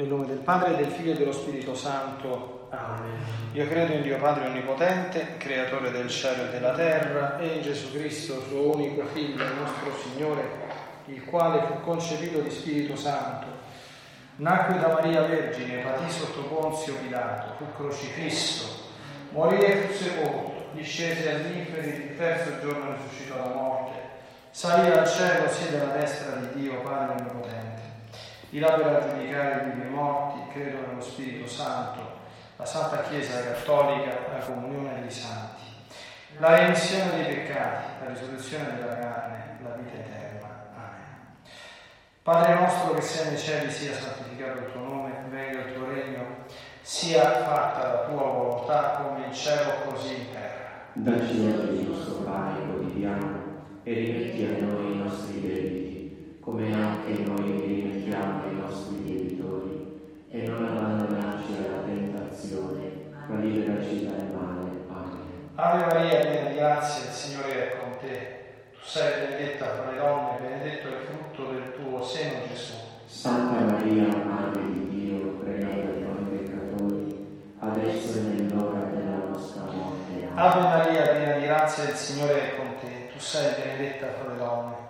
Nel nome del Padre, del Figlio e dello Spirito Santo. Amen. Io credo in Dio Padre Onnipotente, Creatore del cielo e della terra, e in Gesù Cristo, suo unico Figlio, nostro Signore, il quale fu concepito di Spirito Santo. Nacque da Maria Vergine, patì sotto Ponzio Pilato, fu crocifisso, morì e fu sepolto, discese all'inferi, il terzo giorno risuscitò da morte, salì al cielo, siede alla destra di Dio Padre Onnipotente di là per giudicare i morti, credo nello Spirito Santo, la Santa Chiesa Cattolica, la comunione dei santi, la remissione dei peccati, la risurrezione della carne, la vita eterna. Amen. Padre nostro che sei nei cieli, sia santificato il tuo nome, venga il tuo regno, sia fatta la tua volontà come in cielo così in terra. Dacci oggi il nostro pane quotidiano e rimetti a noi i nostri debiti come anche noi rimettiamo i nostri debitori, e non abbandonarci alla tentazione, ma liberaci dal male. Amen. Ave Maria, piena di grazia, il Signore è con te. Tu sei benedetta fra le donne, benedetto è il frutto del tuo seno, Gesù. Santa Maria, Madre di Dio, prega per noi peccatori, adesso e nell'ora della nostra morte. Amen. Ave Maria, piena di grazia, il Signore è con te. Tu sei benedetta fra le donne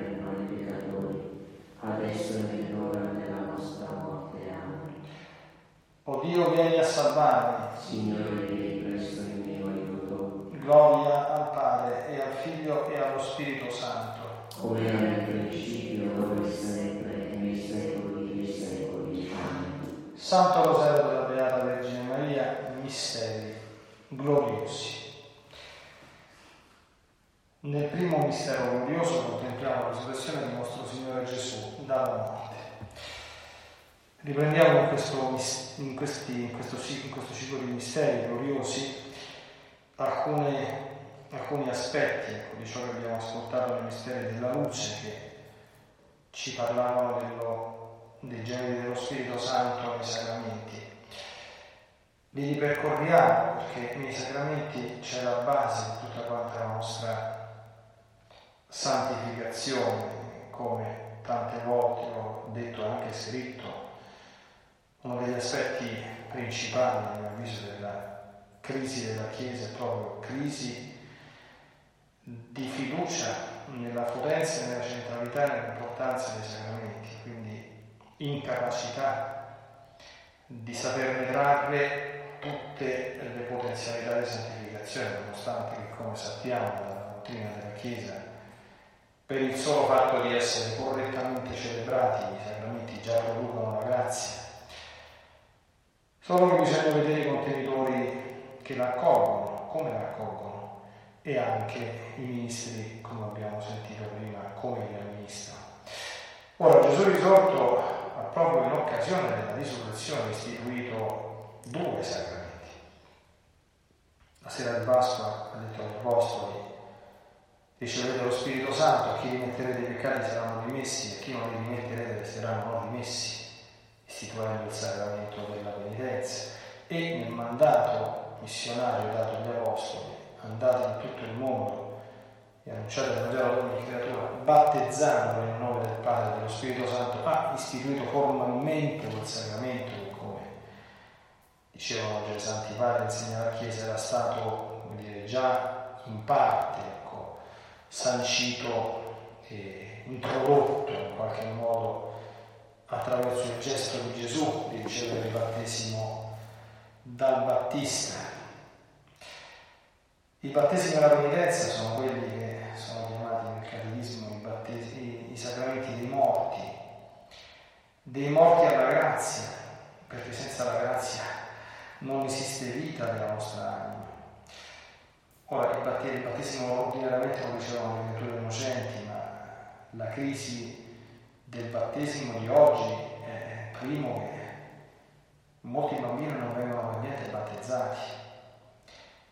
O Dio, vieni a salvarmi. Signore, vieni presto in mio aiuto. Gloria al Padre e al Figlio e allo Spirito Santo. Come era nel principio, ora e sempre, nei secoli dei secoli. Santo Rosario della Beata Vergine Maria, misteri gloriosi. Nel primo mistero glorioso contempliamo la risurrezione di nostro Signore Gesù dalla morte. Riprendiamo in questo, in questi, in questo, in questo ciclo di misteri gloriosi alcune, alcuni aspetti ecco, di ciò che abbiamo ascoltato nei misteri della luce che ci parlavano dello, dei generi dello Spirito Santo nei sacramenti. Li ripercorriamo perché nei sacramenti c'è la base di tutta quanta la nostra santificazione, come tante volte ho detto e anche scritto uno degli aspetti principali, a mio avviso, della crisi della Chiesa è proprio crisi di fiducia nella potenza, nella centralità e nell'importanza dei sacramenti, quindi incapacità di saperne trarre tutte le potenzialità di santificazione, nonostante che, come sappiamo dalla dottrina della Chiesa, per il solo fatto di essere correttamente celebrati i sacramenti già producono la grazia Solo che bisogna vedere i contenitori che la accolgono, come la accolgono e anche i ministri, come abbiamo sentito prima, come li amministrano. Ora Gesù risorto ha proprio in occasione della risurrezione istituito due sacramenti. La sera di Pasqua ha detto agli Apostoli, ricevete lo Spirito Santo, chi rimetterete i peccati saranno rimessi, e chi non li rimetterete non rimessi istituendo il sacramento della penitenza. E nel mandato missionario dato agli Apostoli, andate in tutto il mondo e annunciate il Vangelo a ogni creatura, battezzando nel nome del Padre e dello Spirito Santo, ha istituito formalmente quel sacramento che, come dicevano già i Santi Padri, insegna la Chiesa, era stato dire, già in parte ecco, sancito e introdotto in qualche modo attraverso il gesto di Gesù di ricevere il battesimo dal Battista. I battesimi della penitenza sono quelli che sono chiamati nel catechismo i, battesimi, i sacramenti dei morti, dei morti alla grazia, perché senza la grazia non esiste vita della nostra anima. Ora, il battesimo ordinariamente lo dicevano le creature innocenti, ma la crisi del battesimo di oggi è primo che molti bambini non vengono per niente battezzati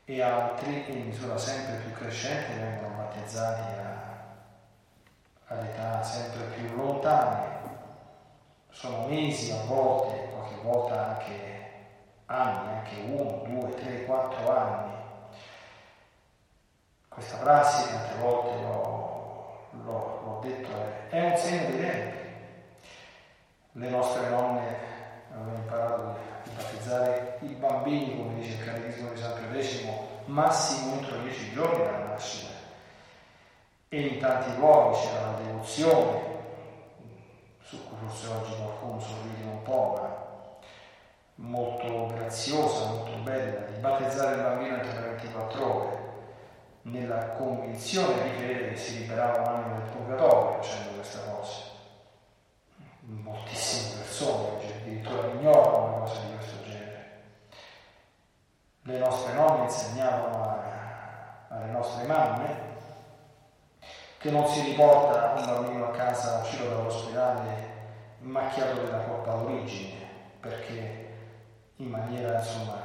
e altri in misura sempre più crescente vengono battezzati a, all'età sempre più lontane. Sono mesi a volte, qualche volta anche anni, anche uno, due, tre, quattro anni. Questa prassi tante volte l'ho, l'ho, l'ho detto è, è un segno dei tempi. Le nostre nonne avevano imparato di battezzare i bambini, come dice il Catechismo di San Pio massimo entro dieci giorni dalla nascita. E in tanti luoghi c'era la devozione, su cui forse oggi qualcuno sorride un po', ma molto graziosa, molto bella, di battezzare il bambino entro 24 ore, nella convinzione di credere che si liberava l'anima del purgatorio facendo questa cosa. Moltissime persone oggi addirittura ignorano una cosa di questo genere. Le nostre nonne insegnavano a, alle nostre mamme che non si riporta un bambino a casa uscito dall'ospedale macchiato della colpa d'origine, perché in maniera insomma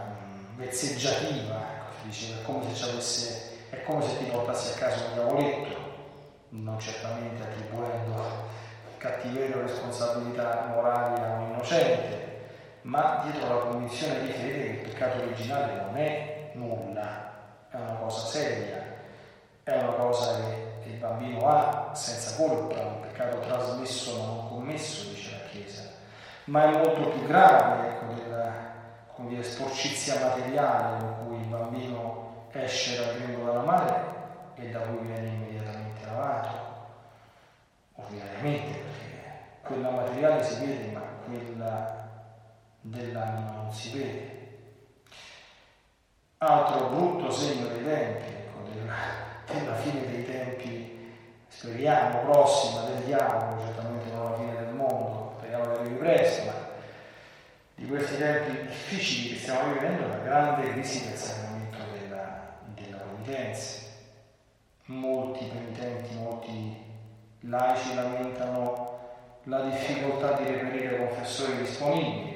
vezzeggiativa, diceva, come se avesse come se ti portassi a casa un diavoletto, non certamente attribuendo cattiveria o responsabilità morali a un innocente, ma dietro la convinzione di fede che il peccato originale non è nulla, è una cosa seria, è una cosa che il bambino ha senza colpa, un peccato trasmesso ma non commesso, dice la Chiesa, ma è molto più grave ecco, della dire, sporcizia materiale in cui il bambino esce dal grembo dalla madre e da cui viene immediatamente lavato, ovviamente perché quella materiale si vede ma quella dell'anima non si vede. Altro brutto segno dei tempi, ecco, della, della fine dei tempi, speriamo, prossima del diavolo, certamente non la fine del mondo, speriamo che arrivi presto, ma di questi tempi difficili che stiamo vivendo, la grande crisi del della, penitenza. Molti penitenti, molti laici lamentano la difficoltà di reperire confessori disponibili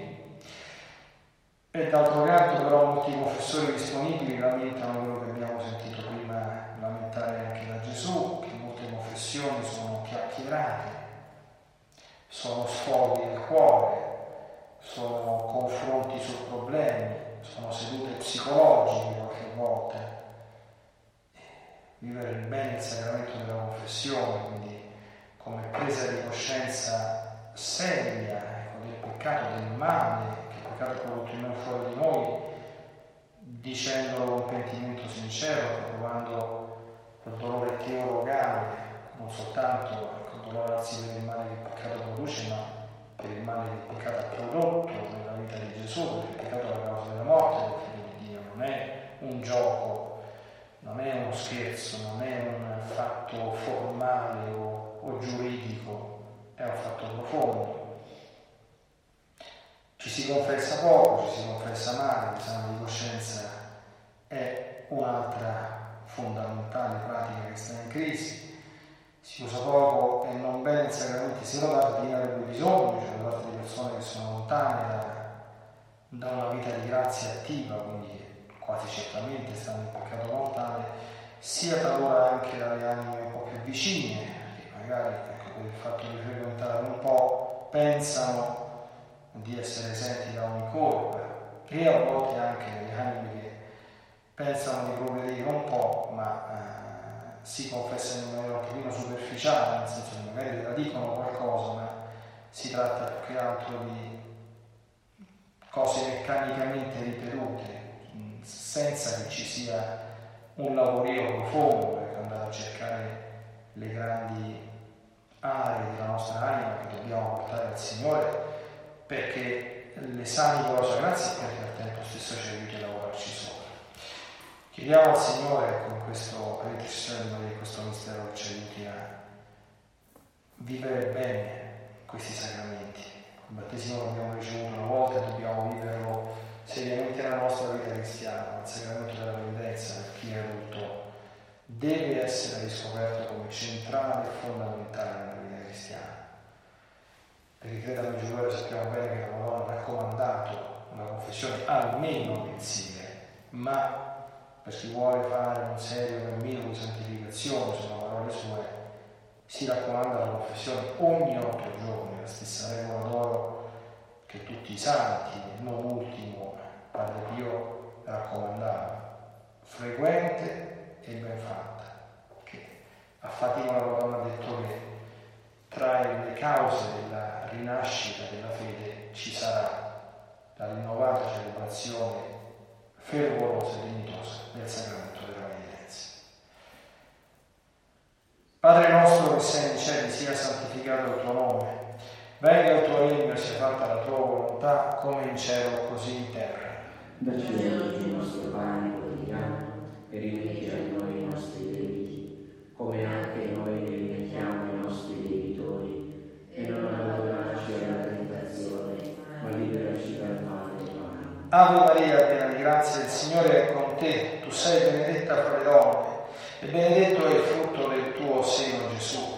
e d'altro canto però molti confessori disponibili lamentano quello che abbiamo sentito prima lamentare anche da Gesù, che molte confessioni sono chiacchierate, sono sfoghi del cuore, sono confronti su problemi, sono sedute psicologiche qualche volta. Vivere bene il sacramento della confessione, quindi come presa di coscienza seria ecco, del peccato, del male, che il peccato è quello che noi fuori di noi, dicendolo con pentimento sincero, provando quel dolore teologale, non soltanto ecco, il dolore al simile del male che il peccato produce, ma per il male che il peccato ha prodotto nella vita di Gesù, perché il peccato è la causa della morte del figlio di Dio, non è un gioco, non è uno scherzo, non è un fatto formale o, o giuridico, è un fatto profondo. Ci si confessa poco, ci si confessa male, l'esame di coscienza è un'altra fondamentale pratica che sta in crisi si usa poco e non bene il sacramento, sia da parte di chi avrebbe bisogno, cioè da parte di persone che sono lontane da, da una vita di grazia attiva, quindi quasi certamente stanno in peccato mortale, sia talora anche dalle anime un po' più vicine, che magari ecco, per il fatto di frequentare un po' pensano di essere esenti da ogni colpa, e a volte anche delle anime che pensano di progredire un po', ma eh, si confessano in maniera un pochino superficiale, nel senso che magari la dicono qualcosa, ma si tratta più che altro di cose meccanicamente ripetute, senza che ci sia un lavorio profondo per andare a cercare le grandi aree della nostra anima che dobbiamo portare al Signore, perché l'esame con la sua grazia e perché al tempo stesso ci aiuti a lavorarci sopra. Chiediamo al Signore con questo riflessione di questo mistero che ci aiuti a vivere bene questi sacramenti. Il battesimo che abbiamo ricevuto una volta e dobbiamo viverlo seriamente nella nostra vita cristiana, il sacramento della penitenza per chi è adulto deve essere riscoperto come centrale e fondamentale nella vita cristiana. Perché credo a Giulio sappiamo bene che la Madonna ha raccomandato una confessione almeno mensile, ma per chi vuole fare un serio cammino di santificazione, sono parole sue, si raccomanda la confessione ogni otto giorni, la stessa regola d'oro che tutti i santi, non ultimo Padre Pio raccomandava, frequente e ben fatta, che a Fatima la Madonna ha detto che tra le cause della rinascita della fede ci sarà la rinnovata celebrazione fervorosa e dignitosa del sacramento della penitenza. Padre nostro che sei nei cieli, sia santificato il tuo nome, venga il tuo regno, sia fatta la tua volontà, come in cielo, così in terra. Dacci oggi il nostro pane quotidiano e rimetti a noi i nostri debiti, come anche noi rimettiamo i nostri debitori, e non abbandonarci alla tentazione, ma liberaci dal male. Ave Maria, piena di grazia, il Signore è con te, tu sei benedetta fra le donne, e benedetto è il frutto del tuo seno, Gesù.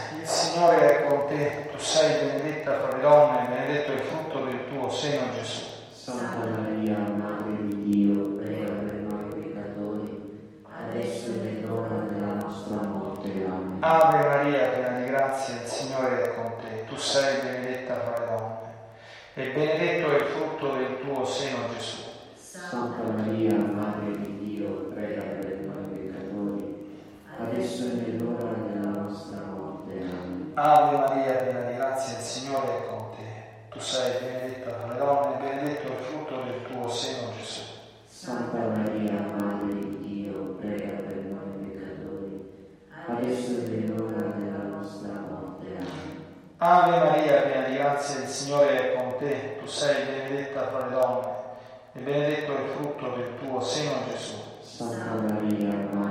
Signore è con te, tu sei benedetta fra le donne, e benedetto è il frutto del tuo seno, Gesù. Santa Maria, Madre di Dio, prega per noi peccatori, adesso e nell'ora della nostra morte. Amen. Ave Maria, piena di grazia, il Signore è con te, tu sei benedetta fra le donne, e benedetto è il frutto del tuo seno, Gesù. Santa Maria, Madre di Dio, prega per noi peccatori, adesso e nell'ora della nostra morte. Ave Maria, piena di grazia, il Signore è con te, tu sei benedetta fra le donne, e benedetto è il frutto del tuo seno, Gesù. Santa Maria, Madre di Dio, prega per noi peccatori, adesso e nell'ora della nostra morte. Amen. Ave Maria, piena di grazia, il Signore è con te, tu sei benedetta fra le donne, e benedetto è il frutto del tuo seno, Gesù. Santa Maria, Madre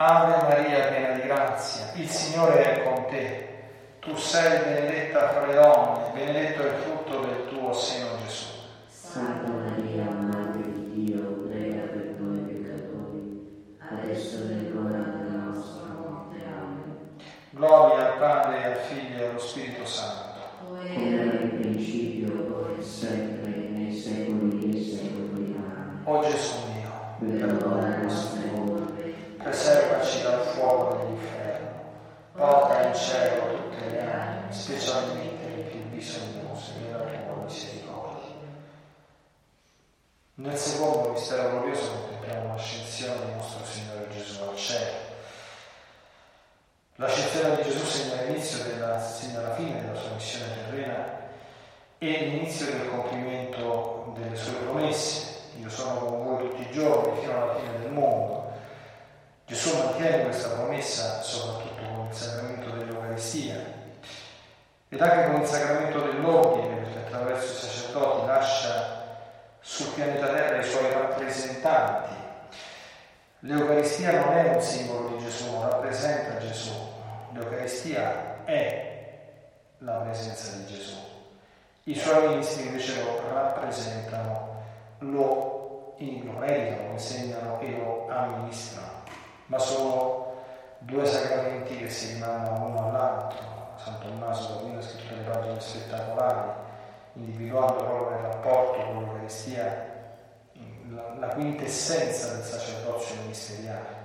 Ave Maria, piena di grazia, il Signore è con te. Tu sei benedetta fra le donne benedetto è il frutto del tuo seno, Gesù. Santa Maria, Madre di Dio, prega per noi peccatori, adesso e nell'ora della nostra morte. Amen. Gloria al Padre, al Figlio e allo Spirito Santo. Come era nel principio, ora e sempre, nei secoli dei secoli. Amen. O Gesù mio, Perdona le nostre colpe, preservaci dal fuoco dell'inferno, porta in cielo tutte le anime, specialmente le più bisognose della tua misericordia. Nel secondo mistero glorioso contempliamo l'ascensione di nostro Signore Gesù al cielo. L'ascensione di Gesù segna l'inizio della, segna la fine della sua missione terrena e l'inizio del compimento delle sue promesse. Io sono con voi tutti i giorni fino alla fine del mondo. Gesù mantiene questa promessa soprattutto con il sacramento dell'Eucaristia ed anche con il sacramento dell'ordine, perché attraverso i sacerdoti lascia sul pianeta Terra i suoi rappresentanti. L'Eucaristia non è un simbolo di Gesù, non rappresenta Gesù. L'Eucaristia è la presenza di Gesù. I suoi ministri invece lo rappresentano, lo predicano, lo insegnano e lo amministrano, ma sono due sacramenti che si rimandano uno all'altro. San Tommaso da ha scritto delle pagine spettacolari individuando proprio nel rapporto con l'Eucaristia la, la quintessenza del sacerdozio ministeriale,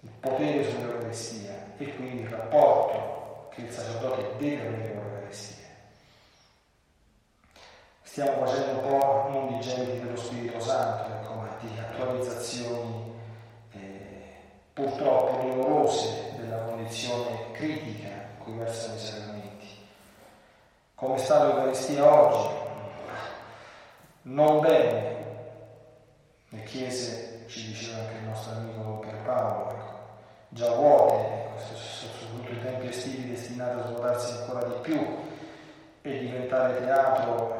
il potere sull'Eucaristia e quindi il rapporto che il sacerdote deve avere con l'Eucaristia. Stiamo facendo un po' non di dello Spirito Santo, ecco, di attualizzazioni purtroppo dolorose della condizione critica in cui versano i sacramenti. Come sta l'Eucaristia oggi? Non bene, le chiese, ci diceva anche il nostro amico Pierpaolo, ecco, già vuote, ecco, soprattutto i tempi estivi destinati a svuotarsi ancora di più e diventare teatro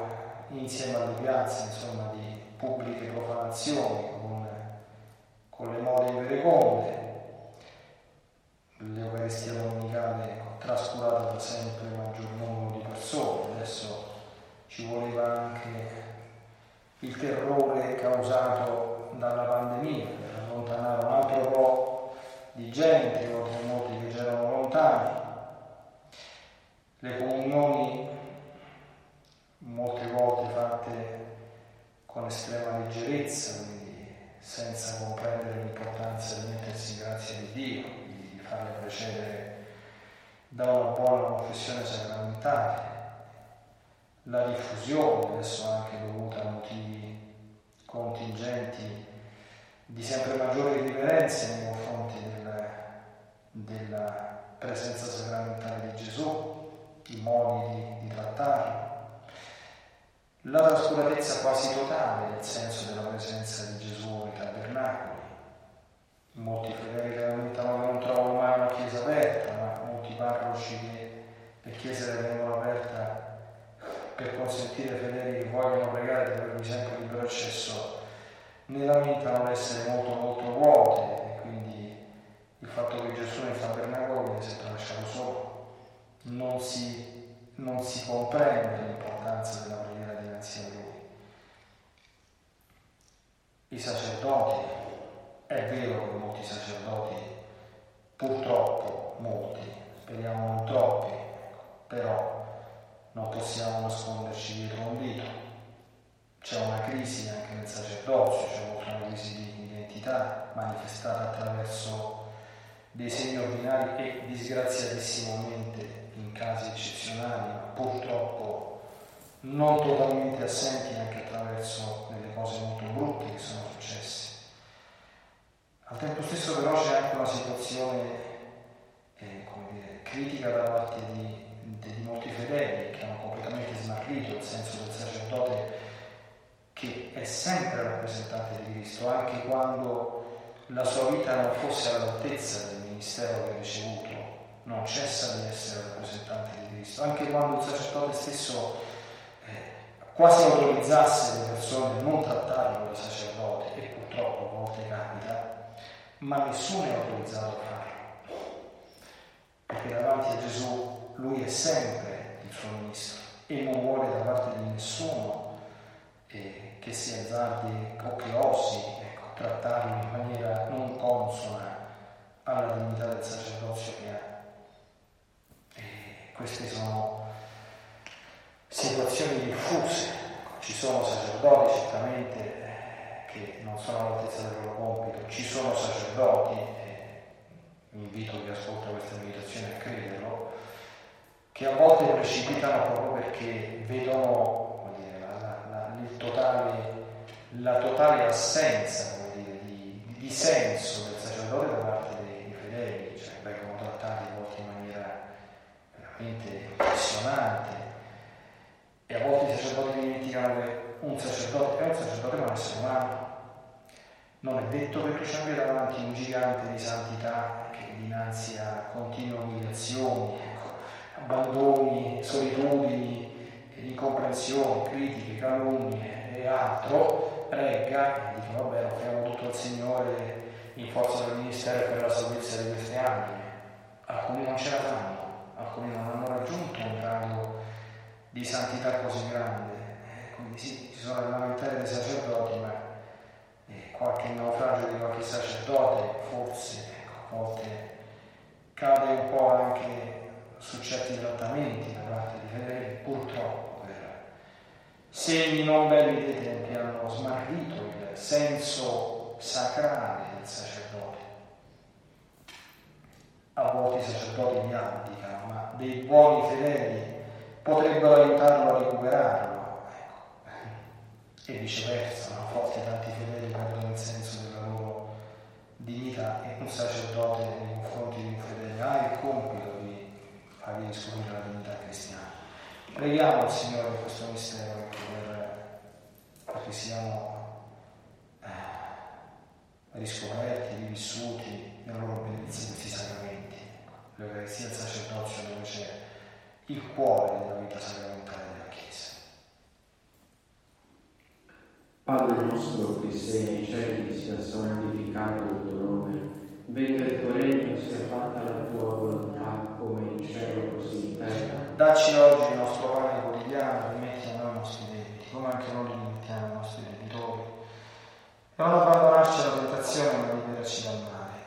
insieme alle piazze, insomma, di pubbliche profanazioni con, con le mode invereconde. L'Eucaristia trascurata da sempre maggior numero di persone, adesso ci voleva anche il terrore causato dalla pandemia, per allontanare un altro po' di gente, oltre a molti che già erano lontani. Le comunioni molte volte fatte con estrema leggerezza, quindi senza comprendere l'importanza di mettersi in grazia di Dio, di farle precedere da una buona confessione sacramentale la diffusione, adesso anche dovuta a motivi contingenti, di sempre maggiore riverenza nei confronti del, della presenza sacramentale di Gesù, i modi di, di trattarlo, la trascuratezza quasi totale del senso della presenza di Gesù nei tabernacoli. Molti fedeli lamentano che non trovano mai una chiesa aperta, parroci che le chiese le tengono aperte per consentire ai fedeli che vogliono pregare di avervi sempre libero accesso, ne lamentano essere molto molto vuote e quindi il fatto che Gesù nel tabernacolo viene sempre lasciato solo. Non si, non si comprende l'importanza della preghiera dinanzi a Lui. I sacerdoti, è vero che molti sacerdoti, purtroppo molti, speriamo non troppi, però non possiamo nasconderci dietro un dito. C'è una crisi anche nel sacerdozio, c'è una crisi di identità manifestata attraverso dei segni ordinari e disgraziatissimamente in casi eccezionali, ma purtroppo non totalmente assenti anche attraverso delle cose molto brutte che sono successe. Al tempo stesso però c'è anche una situazione critica da parte di di molti fedeli che hanno completamente smarrito il senso del sacerdote che è sempre rappresentante di Cristo, anche quando la sua vita non fosse all'altezza del ministero che ha ricevuto, non cessa di essere rappresentante di Cristo, anche quando il sacerdote stesso eh, quasi autorizzasse le persone a non trattarlo di sacerdote, e purtroppo a volte capita, ma nessuno è autorizzato a farlo, perché davanti a Gesù lui è sempre il suo ministro e non vuole da parte di nessuno eh, che si azzardi o che osi ecco, trattarlo in maniera non consona alla dignità del sacerdozio che ha. E queste sono situazioni diffuse. Ci sono sacerdoti certamente eh, che non sono all'altezza del loro compito, ci sono sacerdoti, invito chi ascolta questa meditazione a crederlo, che a volte precipitano proprio perché vedono dire, la, la, totale, la, totale, assenza dire, di, di, senso del sacerdote da parte dei, dei fedeli, cioè vengono trattati a volte in maniera veramente impressionante e a volte i sacerdoti dimenticano che un sacerdote è un sacerdote ma un essere umano. Non è detto che tu ci abbia davanti un gigante di santità che dinanzi a continue umiliazioni, abbandoni, solitudini, incomprensioni, critiche, calunnie e altro, regga e dice vabbè offriamo tutto al Signore in forza del ministero per la salvezza di queste anime. Alcuni non ce la fanno, alcuni non hanno raggiunto un grado di santità così grande. Quindi sì, ci sono le lamentele dei sacerdoti, ma qualche naufragio di qualche sacerdote forse ecco, a volte cade un po' anche su certi trattamenti da parte di fedeli, purtroppo per segni non belli dei tempi hanno smarrito il senso sacrale del sacerdote. A volte i sacerdoti abdicano, ma dei buoni fedeli potrebbero aiutarlo a recuperarlo. E viceversa, a volte tanti fedeli perdono il senso della loro dignità e un sacerdote nei confronti di un fedele ha il compito di fargli riscoprire la dignità cristiana. Preghiamo il Signore questo mistero per, perché siamo eh, riscoperti, rivissuti nella loro benedizione questi sacramenti. L'Eucaristia del sacerdozio dove c'è il cuore della vita sacramentale della Chiesa. Padre nostro che sei nei cieli, sia santificato il tuo nome, venga il tuo regno, sia fatta la tua volontà come in cielo così in terra. Dacci oggi il nostro pane quotidiano, rimetti a noi i nostri debiti, come anche noi rimettiamo ai nostri debitori. E non abbandonarci alla tentazione, ma liberaci dal male.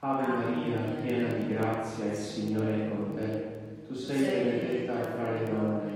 Amen. Ave Maria, piena di grazia, il Signore è con te. Tu sei benedetta fra le donne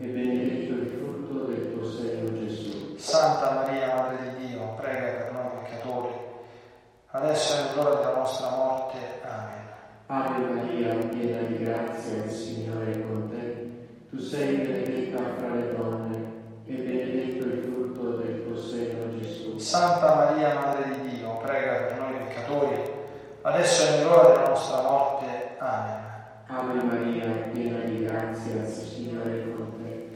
e benedetto il frutto del tuo seno, Gesù. Santa Maria, Madre di Dio, prega per noi peccatori, adesso è l'ora della nostra morte. Amen. Ave Maria, piena di grazia, il Signore è con te. Tu sei benedetta fra le donne e benedetto il frutto del tuo seno, Gesù. Santa Maria, Madre di Dio, prega per noi peccatori, adesso è l'ora della nostra morte. Amen. Ave Maria, piena di grazia, il Signore è con te.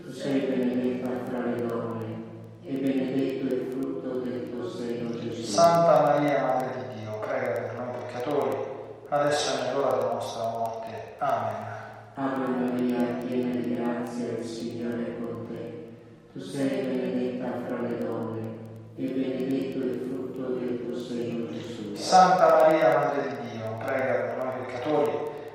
Tu sei benedetta fra le donne e benedetto il frutto del tuo seno, Gesù. Santa Maria, Madre di Dio, prega per noi peccatori, adesso è l'ora della nostra morte. Amen. Ave Maria, piena di grazia, il Signore è con te. Tu sei benedetta fra le donne e benedetto il frutto del tuo seno, Gesù. Santa Maria, Madre di Dio, prega per noi peccatori,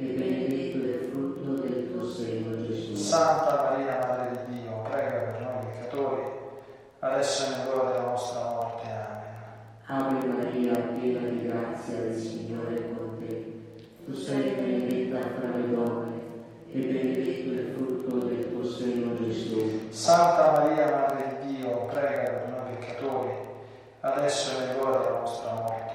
e benedetto il frutto del tuo seno, Gesù. Santa Maria, Madre di Dio, prega per noi peccatori, adesso è l'ora della nostra morte. Amen. Ave Maria, piena di grazia, il Signore è con te. Tu sei benedetta fra le donne e benedetto il frutto del tuo seno, Gesù. Santa Maria, Madre di Dio, prega per noi peccatori, adesso è l'ora della nostra morte.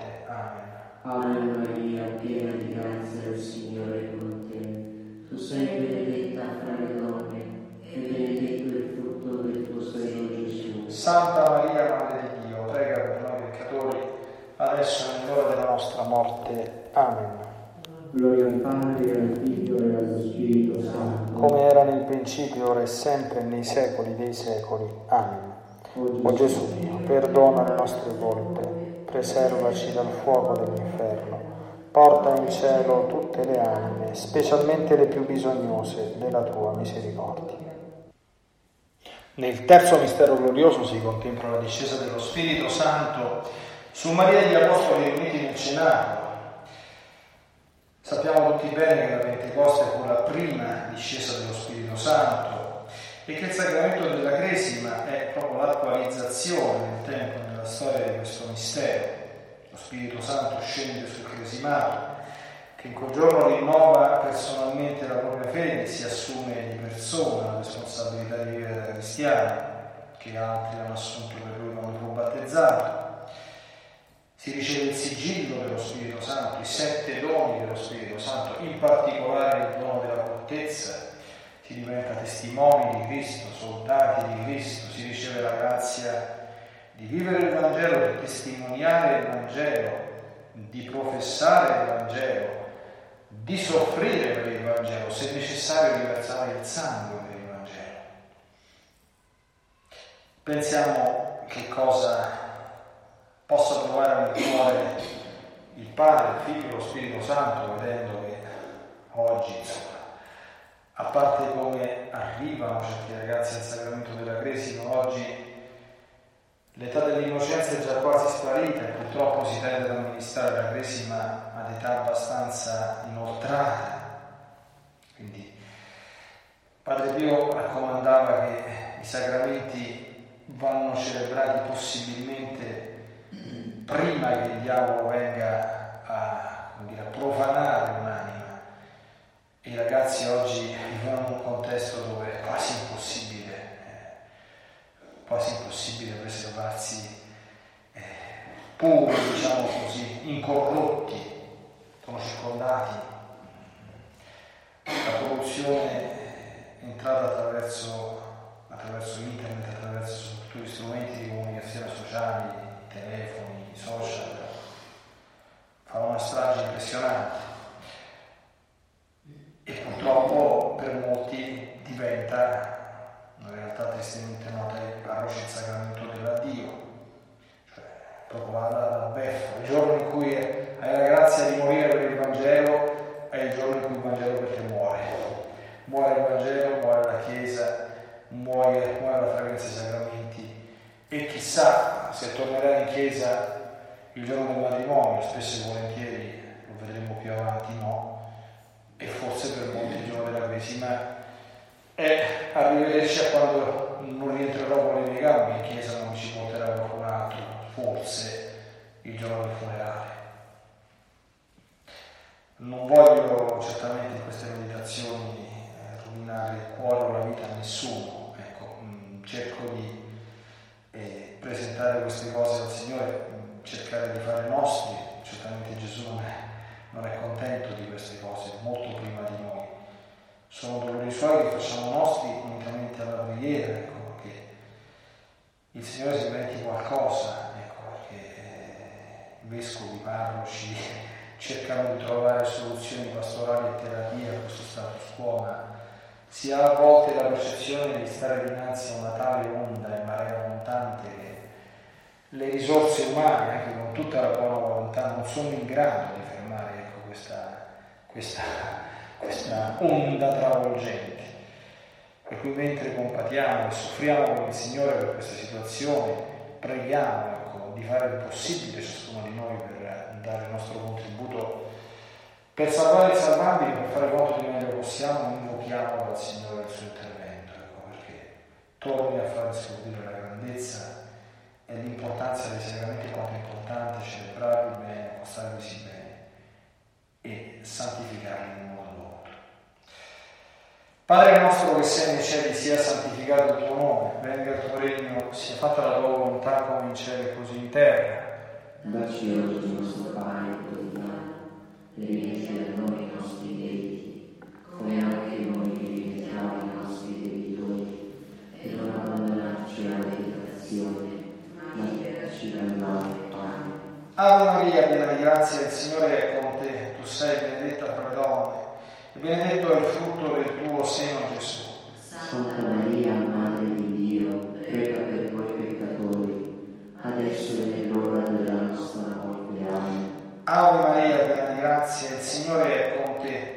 Ave Maria, piena di grazia, il Signore è con te. Tu sei benedetta fra le donne e benedetto il frutto del tuo seno, Gesù. Santa Maria, Madre di Dio, prega per noi peccatori, adesso è l'ora della nostra morte. Amen. Gloria al Padre, al Figlio e allo Spirito Santo. Come era nel principio, ora e sempre, nei secoli dei secoli. Amen. O Gesù mio, perdona le nostre colpe, preservaci dal fuoco dell'inferno, porta in cielo tutte le anime, specialmente le più bisognose della tua misericordia. Nel terzo mistero glorioso si contempla la discesa dello Spirito Santo su Maria e gli Apostoli riuniti nel Cenacolo. Sappiamo tutti bene che la Pentecoste fu la prima discesa dello Spirito Santo e che il sacramento della Cresima è proprio l'attualizzazione nel tempo, storia di questo mistero. Lo Spirito Santo scende sul cresimato, che in quel giorno rinnova personalmente la propria fede e si assume di persona la responsabilità di vivere da cristiani, che altri hanno assunto per lui quando fu battezzato. Si riceve il sigillo dello Spirito Santo, i sette doni dello Spirito Santo, in particolare il dono della contezza, si diventa testimoni di Cristo, soldati di Cristo, si riceve la grazia di vivere il Vangelo, di testimoniare il Vangelo, di professare il Vangelo, di soffrire per il Vangelo, se necessario di versare il sangue per il Vangelo. Pensiamo che cosa possa trovare nel cuore il Padre, il Figlio e lo Spirito Santo vedendo che oggi, insomma, a parte come arrivano certi ragazzi al sacramento della Cresima, oggi l'età dell'innocenza è già quasi sparita e purtroppo si tende ad amministrare la Cresima ad età abbastanza inoltrata. Quindi Padre Pio raccomandava che i sacramenti vanno celebrati possibilmente prima che il diavolo venga a, dire, a profanare un'anima i ragazzi oggi vivono in un contesto dove è quasi impossibile, quasi impossibile preservarsi eh, puri, diciamo così, incorrotti, sono circondati. La corruzione è entrata attraverso, attraverso internet, attraverso soprattutto gli strumenti di comunicazione sociali, telefoni, social, fa una strage impressionante e purtroppo per molti diventa realtà tristemente nota parrocia il sacramento dell'addio, cioè proprio la, la beffa, il giorno in cui hai la grazia di morire per il Vangelo è il giorno in cui il Vangelo per te muore. Muore il Vangelo, muore la Chiesa, muore, muore la fragranza dei sacramenti. E chissà se tornerà in Chiesa il giorno del matrimonio, spesso e volentieri, lo vedremo più avanti, no, e forse per molti il giorno della Cresima è arrivederci a quando non rientrerò con le mie gambe in chiesa non ci porterà qualcun altro, forse il giorno del funerale. Non voglio certamente in queste meditazioni eh, rovinare il cuore o la vita a nessuno, ecco, mh, mm, cerco di eh, presentare queste cose al Signore, mm, cercare di fare nostri, certamente Gesù non è non è contento di queste cose, molto prima di noi. Sono dolori suoi che facciamo nostri unicamente alla preghiera, ecco, che il Signore si inventi qualcosa, ecco, perché i vescovi, parroci cercano di trovare soluzioni pastorali e terapie a questo status quo, ma si ha a volte la percezione di stare dinanzi a una tale onda e marea montante che le risorse umane, anche con tutta la buona volontà, non sono in grado di questa, questa, questa onda travolgente. Per cui mentre compatiamo e soffriamo con il Signore per questa situazione, preghiamo ecco, di fare il possibile ciascuno di noi per dare il nostro contributo per salvare il salvabile, per fare quanto di meglio possiamo, invochiamo dal Signore il suo intervento, ecco, perché torni a far scoprire la grandezza e l'importanza dei sacramenti, quanto è importante celebrarli bene, accostarvisi bene e santificarli in modo dovuto. Padre nostro che sei nei cieli, sia santificato il tuo nome, venga il tuo regno, sia fatta la tua volontà come in cielo e così in terra. Dacci oggi il nostro pane quotidiano e rimetti a noi i nostri debiti, come anche noi rimettiamo i nostri debitori, e non abbandonarci alla tentazione, ma liberaci dal male. Ave Maria, piena di grazia, il Signore è con te, tu sei benedetta fra le donne, e benedetto è il frutto del tuo seno Gesù. Santa Maria, Madre di Dio, prega per noi peccatori, adesso è nell'ora della nostra morte. Amen. Ave Maria, piena di grazia, il Signore è con te,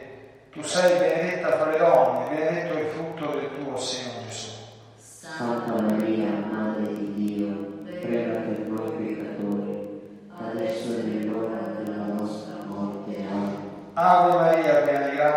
tu sei benedetta fra le donne, benedetto è il frutto del tuo seno Gesù. Santa Maria, Madre di Dio, prega per noi peccatori, adesso è nell'ora della nostra morte. Amen. Ave Maria, piena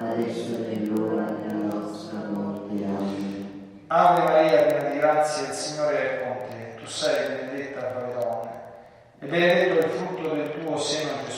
adesso e nell'ora della nostra morte. Amen. Ave Maria, piena di grazia, il Signore è con te. Tu sei benedetta fra le donne, e benedetto il frutto del tuo seno, Gesù.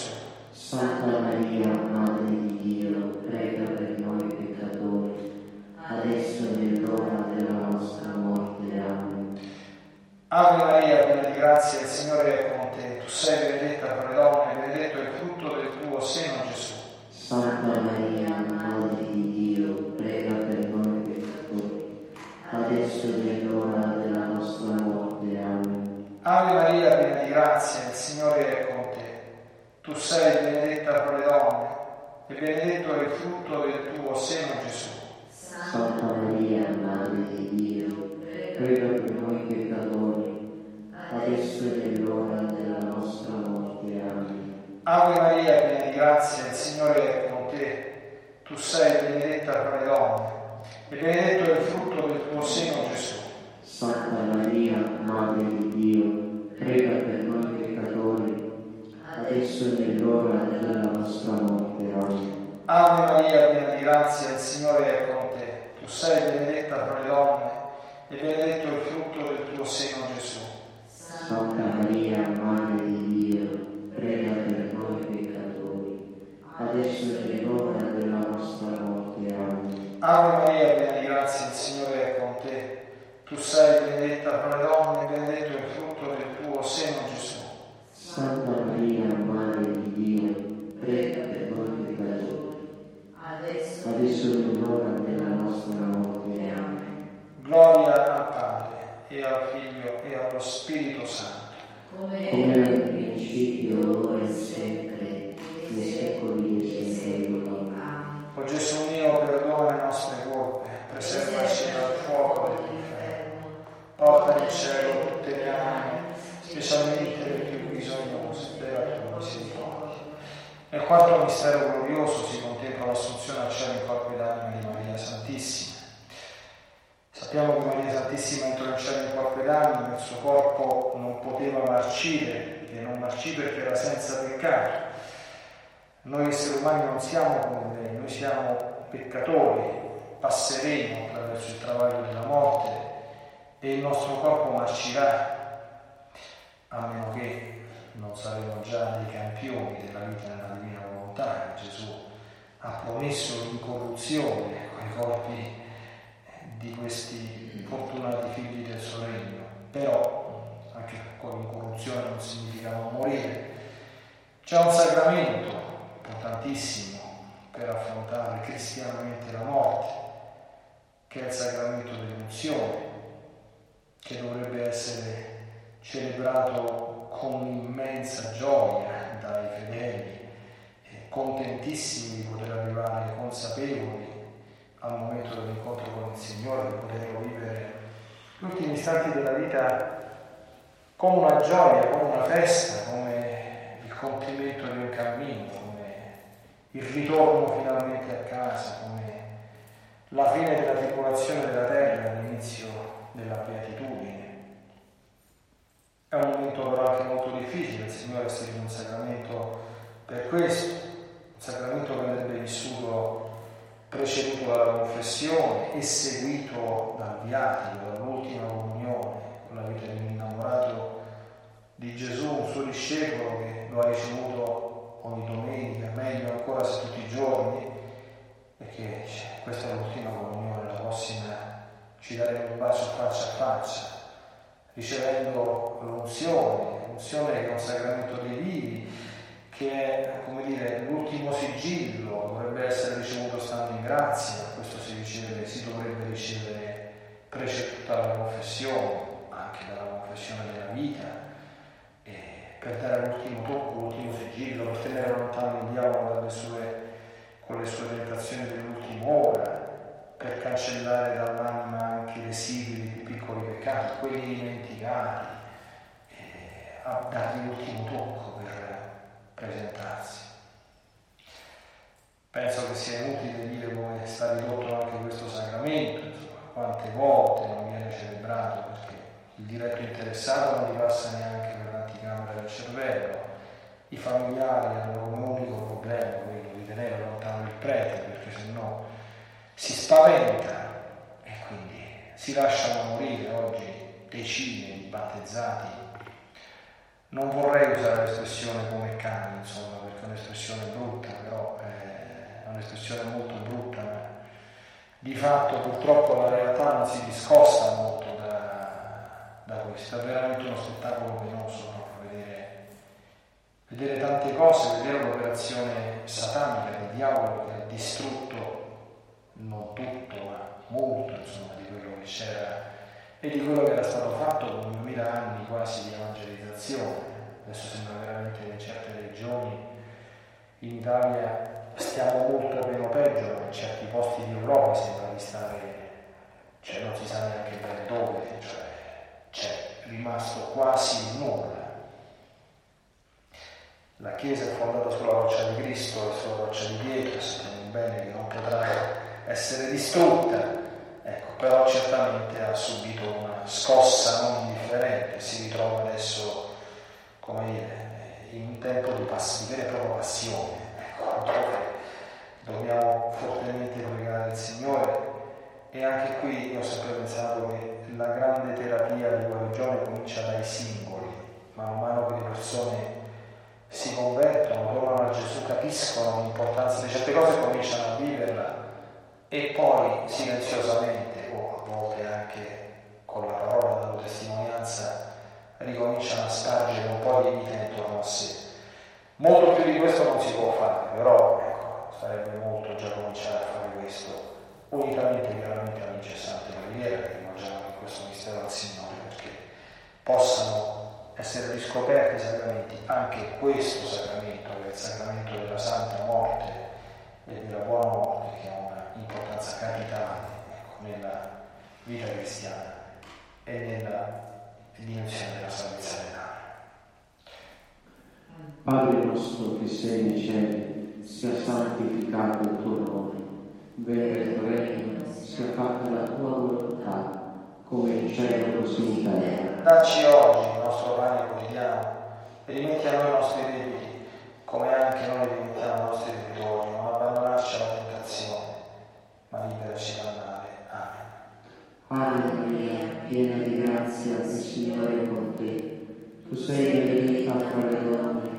Tu sei benedetta fra le donne e benedetto è il frutto del tuo seno Gesù. Santa Maria, Madre di Dio, prega per noi peccatori, adesso è l'ora della nostra morte. Amen. Ave Maria, piena di grazia, il Signore è con te. Tu sei benedetta fra le donne e benedetto è il frutto del tuo seno Gesù. Santa Maria, Madre Ave Maria, piena di grazia, il Signore è con te. Tu sei benedetta fra le donne e benedetto è il frutto del tuo seno Gesù. Santa Maria, Madre di Dio, prega per noi peccatori, adesso è l'ora della nostra morte. Amen. Gloria al Padre e al Figlio e allo Spirito Santo. come era nel principio, ora e sempre, nei secoli dei secoli. O Gesù mio, perdona le nostre colpe, preservaci dal fuoco dell'inferno, porta in cielo tutte le anime, specialmente le più bisognose della tua misericordia. Nel quarto mistero glorioso si contempla l'assunzione al cielo in corpo ed anima di Maria Santissima. Sappiamo che Maria Santissima entrò in cielo in corpo ed anima, il suo corpo non poteva marcire, e non marcì perché era senza peccato. Noi esseri umani non siamo come lei, noi siamo peccatori, passeremo attraverso il travaglio della morte e il nostro corpo marcirà, a meno che non saremo già dei campioni della vita nella divina volontà. Gesù ha promesso l'incorruzione con i corpi di questi fortunati figli del suo regno, però anche con l'incorruzione non significa non morire. C'è un sacramento importantissimo per affrontare cristianamente la morte, che è il sacramento dell'unzione, che dovrebbe essere celebrato con immensa gioia dai fedeli, eh, contentissimi di poter arrivare consapevoli al momento dell'incontro con il Signore, di poterlo vivere gli ultimi istanti della vita come una gioia, come una festa, come il compimento di un cammino, il ritorno finalmente a casa, come la fine della tribolazione della terra, l'inizio della beatitudine. È un momento però anche molto difficile, il Signore ha istituito un sacramento per questo, un sacramento che andrebbe vissuto preceduto dalla confessione e seguito dal viatico, dall'ultima comunione, con la vita di un innamorato di Gesù, un suo discepolo che lo ha ricevuto ogni domenica, meglio ancora se tutti i giorni, perché questa è l'ultima comunione, la prossima ci daremo un bacio faccia a faccia, ricevendo l'unzione, l'unzione che è un sacramento dei vivi, che è come dire l'ultimo sigillo, dovrebbe essere ricevuto stando in grazia, questo si riceve, si dovrebbe ricevere preceduta dalla confessione, anche dalla confessione della vita, per dare l'ultimo tocco, l'ultimo sigillo, per tenere lontano il diavolo dalle sue, con le sue tentazioni dell'ultima ora, per cancellare dall'anima anche i residui di piccoli peccati, quelli dimenticati, a dargli l'ultimo tocco per presentarsi. Penso che sia inutile dire come sta ridotto anche questo sacramento, insomma, quante volte non viene celebrato perché il diretto interessato non gli passa neanche per del cervello, i familiari hanno come unico problema quello di tenere lontano il prete perché sennò si spaventa e quindi si lasciano morire oggi decine di battezzati. Non vorrei usare l'espressione come cani, insomma, perché è un'espressione brutta, però è un'espressione molto brutta, ma di fatto purtroppo la realtà non si discosta molto da, da questo, è veramente uno spettacolo penoso vedere, vedere tante cose, vedere l'operazione satanica del diavolo che ha distrutto non tutto, ma molto insomma, di quello che c'era e di quello che era stato fatto con duemila anni quasi di evangelizzazione. Adesso sembra veramente che in certe regioni in Italia stiamo molto meno peggio, ma in certi posti di Europa sembra di stare, cioè non si sa neanche bene dove, cioè c'è rimasto quasi nulla. La Chiesa è fondata sulla roccia di Cristo e sulla roccia di pietra, sappiamo bene che non potrà essere distrutta, ecco, però certamente ha subito una scossa non indifferente, si ritrova adesso, come dire, in un tempo di, pass- di vera e propria passione, ecco, dobbiamo fortemente pregare il Signore. E anche qui io ho sempre pensato che la grande terapia di guarigione comincia dai singoli, man mano che le persone si convertono, tornano a Gesù, capiscono l'importanza di certe cose, cominciano a viverla e poi silenziosamente o a volte anche con la parola della testimonianza ricominciano a spargere un po' di vita intorno a sé. Molto più di questo non si può fare, però ecco, sarebbe molto già cominciare a fare questo, unicamente chiaramente all'incessante preghiera che rivolgiamo in questo mistero al Signore, perché possano essere riscoperti i sacramenti, anche questo sacramento, che è il sacramento della Santa Morte e della Buona Morte, che ha un'importanza capitale ecco, nella vita cristiana e nella dimensione della salvezza dell'anima. Padre nostro che sei nei cieli, sia santificato il tuo nome, venga il tuo regno, sia fatta la tua volontà, come in cielo così in terra. Dacci oggi il nostro pane quotidiano e rimetti a noi i nostri debiti, come anche noi rimettiamo i nostri debitori, non abbandonarci alla tentazione, ma liberaci dal male. Amen. Maria, piena di grazia, il Signore è con te. Tu sei benedetta tra le donne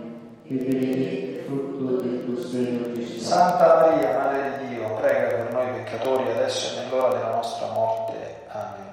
e benedetto il frutto del tuo seno, Gesù. Santa Maria, Madre di Dio, prega per noi peccatori adesso e nell'ora della nostra morte. Amen.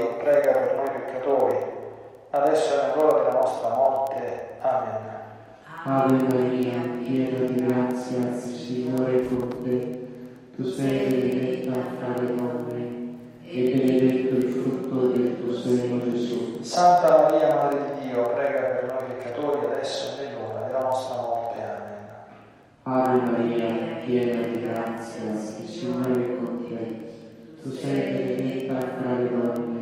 prega per noi peccatori, adesso e nell'ora della nostra morte. Amen. Ave Maria, piena di grazia, il Signore è con te. Tu sei benedetta fra le donne e benedetto il frutto del tuo seno, Gesù. Santa Maria, Madre di Dio, prega per noi peccatori, adesso e nell'ora della nostra morte. Amen. Ave Maria, piena di grazia, il Signore è con te. Tu sei benedetta fra le donne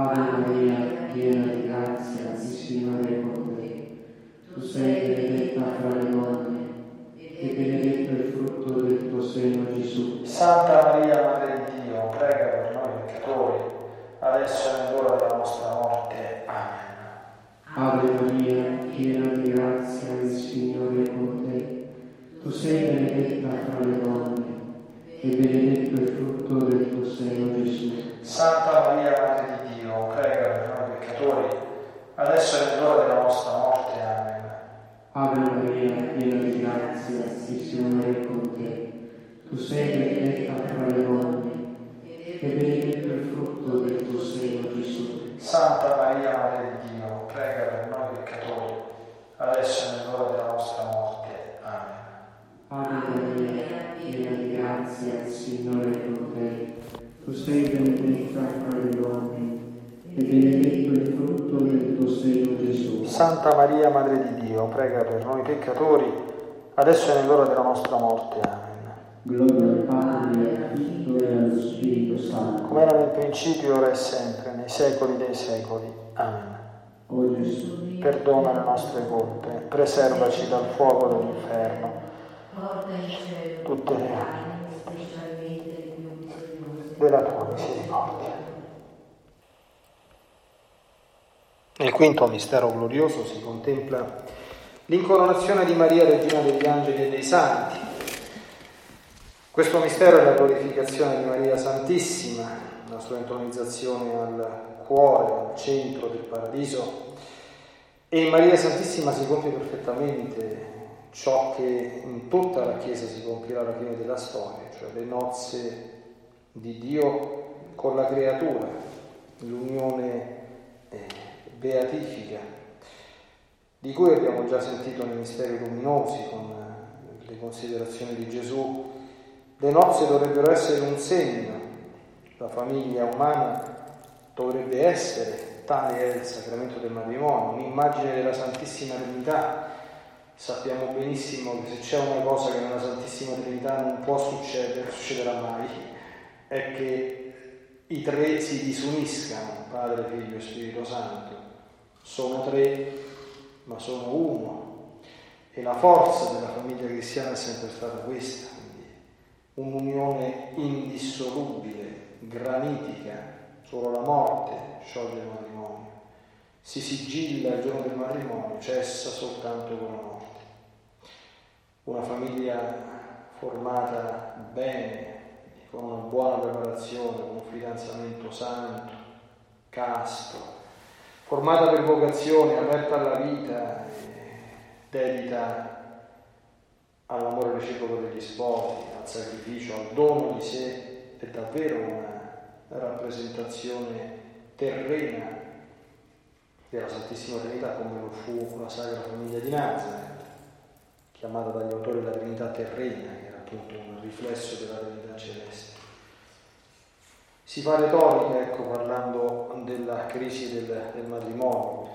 Ave Maria, piena di grazia, il Signore è con te. Tu sei benedetta fra le donne e benedetto il frutto del tuo seno, Gesù. Santa Maria, Madre di Dio, prega per noi peccatori, adesso e nell'ora della nostra morte. Amen. Ave Maria, piena di grazia, il Signore è con te. Tu sei benedetta fra le donne e benedetto il frutto del tuo seno, Gesù. Santa Tu sei benedetta fra le donne e benedetto il frutto del tuo seno, Gesù. Santa Maria, Madre di Dio, prega per noi peccatori, adesso e nell'ora della nostra morte. Amen. Ave Maria, piena di grazia, il Signore è con te. Tu sei benedetta fra le donne e benedetto il frutto del tuo seno, Gesù. Santa Maria, Madre di Dio, prega per noi peccatori, adesso e nell'ora della nostra morte. Amen. Gloria al Padre, al Figlio e allo Spirito Santo. Come era nel principio, ora e sempre, nei secoli dei secoli. Amen. O Gesù, Perdona le nostre colpe, preservaci dal fuoco dell'inferno, tutte le anime, della tua misericordia. Nel quinto mistero glorioso si contempla l'incoronazione di Maria, regina degli angeli e dei santi. Questo mistero è la glorificazione di Maria Santissima, la sua intonizzazione al cuore, al centro del paradiso. E in Maria Santissima si compie perfettamente ciò che in tutta la Chiesa si compierà alla fine della storia, cioè le nozze di Dio con la creatura, l'unione eh, beatifica, di cui abbiamo già sentito nei misteri luminosi con le considerazioni di Gesù. Le nozze dovrebbero essere un segno, la famiglia umana dovrebbe essere, tale è il sacramento del matrimonio, un'immagine della Santissima Trinità. Sappiamo benissimo che se c'è una cosa che nella Santissima Trinità non può succedere, succederà mai, è che i tre si disuniscano, Padre, Figlio e Spirito Santo sono tre, ma sono uno. E la forza della famiglia cristiana è sempre stata questa, un'unione indissolubile, granitica, solo la morte scioglie il matrimonio. Si sigilla il giorno del matrimonio, cessa soltanto con la morte. Una famiglia formata bene, con una buona preparazione, con un fidanzamento santo, casto, formata per vocazione, aperta alla vita, dedita all'amore reciproco degli sposi, sacrificio, al dono di sé, è davvero una rappresentazione terrena della Santissima Trinità come lo fu la Sacra Famiglia di Nazareth, chiamata dagli autori la Trinità terrena, che era appunto un riflesso della Trinità celeste. Si fa retorica, ecco, parlando della crisi del, del matrimonio,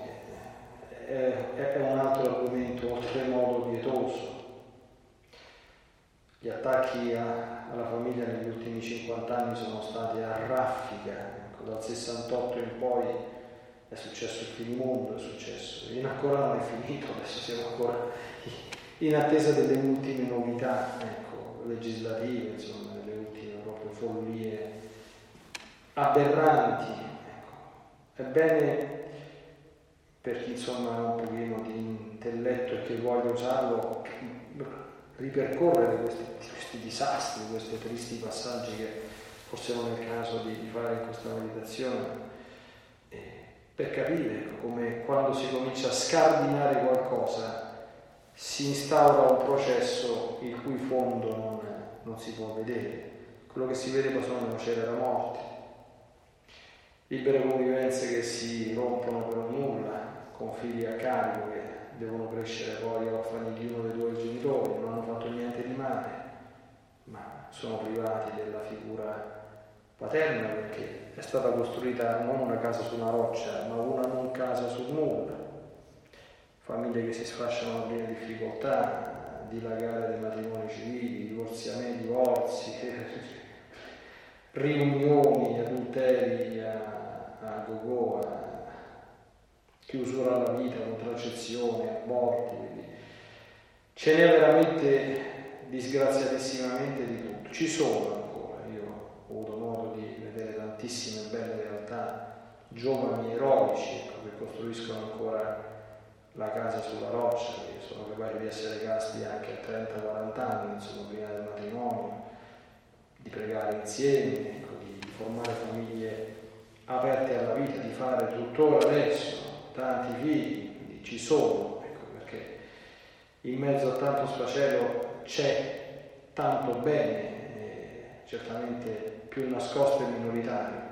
perché è, è, un altro argomento oltremodo pietoso. Gli attacchi a, alla famiglia negli ultimi 50 anni sono stati a raffica, ecco, dal 68 in poi è successo il finimondo, è successo, e ancora non è finito, adesso siamo ancora in attesa delle ultime novità ecco, legislative, insomma, delle ultime proprio follie aberranti. Ecco. Ebbene, per chi insomma ha un pochino di intelletto e che voglia usarlo, ripercorrere questi, questi disastri, questi tristi passaggi che forse non è il caso di, di fare in questa meditazione, eh, per capire come quando si comincia a scardinare qualcosa si instaura un processo il cui fondo non, non si può vedere. Quello che si vede poi sono macerie della morte libere convivenze che si rompono per nulla, con figli a carico devono crescere poi orfani di uno dei due genitori, non hanno fatto niente di male, ma sono privati della figura paterna perché è stata costruita non una casa su una roccia, ma una non casa sul nulla. Famiglie che si sfasciano a piene difficoltà, dilagare dei matrimoni civili, divorziamenti, divorzi, riunioni, adulteri a, a go a chiusura alla vita, contraccezione, aborti. Ce n'è veramente disgraziatissimamente di tutto. Ci sono ancora, io ho avuto modo di vedere tantissime belle realtà, giovani eroici ecco, che costruiscono ancora la casa sulla roccia, che sono capaci di essere casti anche a 30-40 anni, insomma, prima del matrimonio di pregare insieme, ecco, di formare famiglie aperte alla vita, di fare tuttora adesso tanti figli, quindi ci sono, ecco, perché in mezzo a tanto sfacelo c'è tanto bene, eh, certamente più nascosto e minoritario.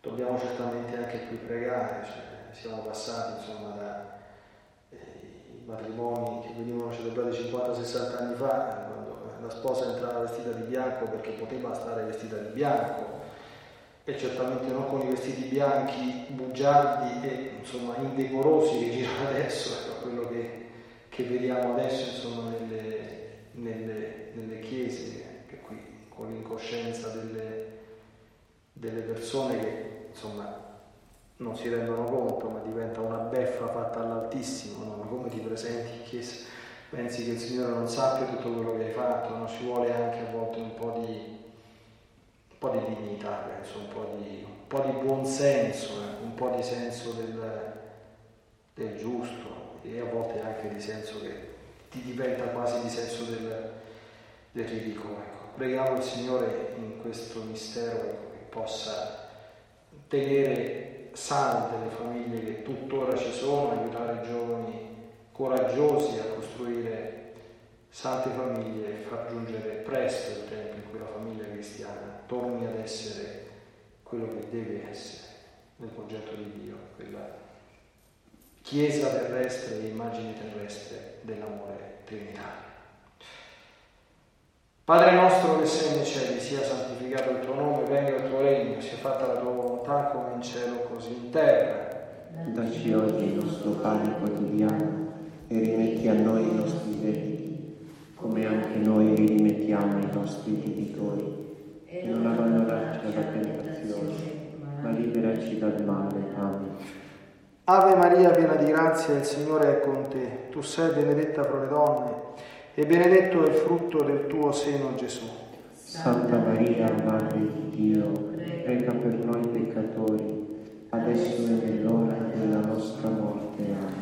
Dobbiamo certamente anche qui pregare, cioè, siamo passati insomma da eh, matrimoni che venivano celebrati 50-60 anni fa, quando la sposa entrava vestita di bianco perché poteva stare vestita di bianco e certamente non con i vestiti bianchi bugiardi e insomma indecorosi che girano adesso, ecco quello che, che, vediamo adesso insomma nelle, nelle, nelle chiese, che qui con l'incoscienza delle, delle persone che insomma non si rendono conto, ma diventa una beffa fatta all'altissimo, no? ma come ti presenti in chiesa? Pensi che il Signore non sappia tutto quello che hai fatto? tanto, no? ci vuole anche a volte un po' di, po di dignità, penso, un po' di, un po' di buonsenso, eh? un po' di senso del, del, giusto e a volte anche di senso che ti diventa quasi di senso del, del ridicolo. Ecco. Preghiamo il Signore in questo mistero che possa tenere sante le famiglie che tuttora ci sono, aiutare i giovani coraggiosi a costruire sante famiglie e far giungere presto il tempo in cui la famiglia cristiana torni ad essere quello che deve essere nel progetto di Dio, quella chiesa terrestre e immagine terrestre dell'amore trinitario. Padre nostro che sei nei cieli, sia santificato il tuo nome, venga il tuo regno, sia fatta la tua volontà come in cielo così in terra. Dacci oggi il nostro pane quotidiano e rimetti a noi i nostri debiti, come anche noi li rimettiamo ai nostri debitori, e non abbandonarci alla tentazione, ma liberaci dal male. Amen. Ave Maria, piena di grazia, il Signore è con te. Tu sei benedetta fra le donne e benedetto è il frutto del tuo seno, Gesù. Santa Maria, Madre di Dio, prega per noi peccatori, adesso e nell'ora della nostra morte. Amen.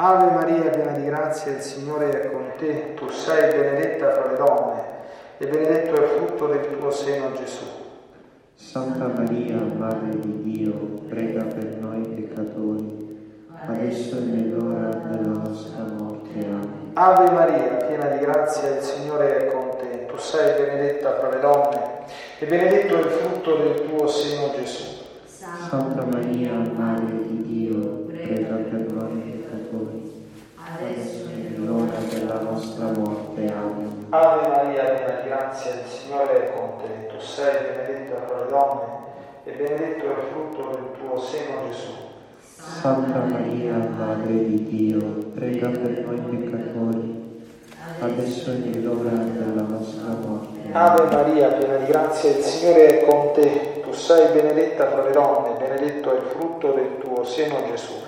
Ave Maria, piena di grazia, il Signore è con te. Tu sei benedetta fra le donne e benedetto è il frutto del tuo seno, Gesù. Santa Maria, Madre di Dio, prega per noi peccatori, adesso e nell'ora della nostra morte. Amen. Ave Maria, piena di grazia, il Signore è con te. Tu sei benedetta fra le donne e benedetto è il frutto del tuo seno, Gesù. Santa Maria, Madre di Dio, prega per noi peccatori, adesso e nell'ora della nostra morte. Amen. Ave Maria, piena di grazia, il Signore è con te. Tu sei benedetta fra le donne e benedetto è il frutto del tuo seno, Gesù. Santa Maria, Madre di Dio, prega per noi peccatori, adesso e nell'ora della nostra morte. Ave Maria, piena di grazia, il Signore è con te. Tu sei benedetta fra le donne e benedetto è il frutto del tuo seno, Gesù.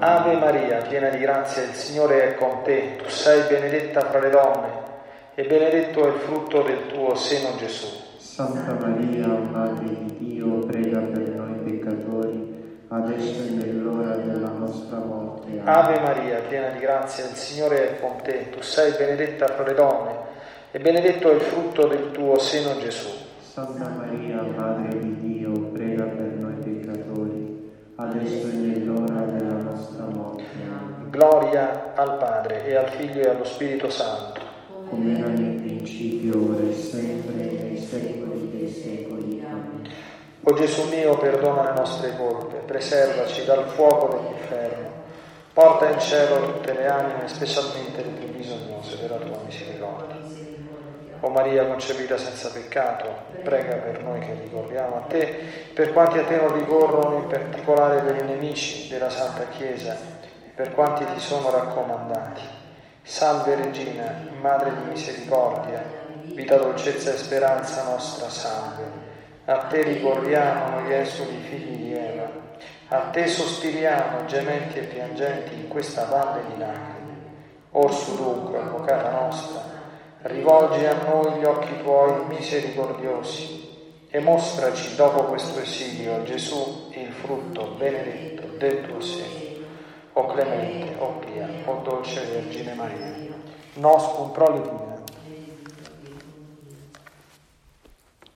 Ave Maria, piena di grazia, il Signore è con te. Tu sei benedetta fra le donne e benedetto è il frutto del tuo seno, Gesù. Santa Maria, Madre di Dio, prega per noi peccatori, adesso e nell'ora della nostra morte. Ave Maria, piena di grazia, il Signore è con te. Tu sei benedetta fra le donne e benedetto è il frutto del tuo seno, Gesù. Santa Maria, Madre di Dio, prega per noi peccatori, adesso Gloria al Padre e al Figlio e allo Spirito Santo. Come era nel principio, ora e sempre, e nei secoli dei secoli. Amen. O Gesù mio, perdona le nostre colpe, preservaci dal fuoco dell'inferno, porta in cielo tutte le anime, specialmente le più bisognose della tua misericordia. O Maria concepita senza peccato, prega per noi che ricorriamo a te, per quanti a te non ricorrono, in particolare per i nemici della Santa Chiesa, per quanti ti sono raccomandati. Salve Regina, Madre di misericordia, vita, dolcezza e speranza nostra, salve. A te ricorriamo noi esuli figli di Eva, a te sospiriamo gementi e piangenti in questa valle di lacrime. Orsu dunque, avvocata nostra, rivolgi a noi gli occhi tuoi misericordiosi e mostraci dopo questo esilio Gesù il frutto benedetto del tuo seno. O clemente, o pia, o dolce Vergine Maria, nos cum prolitina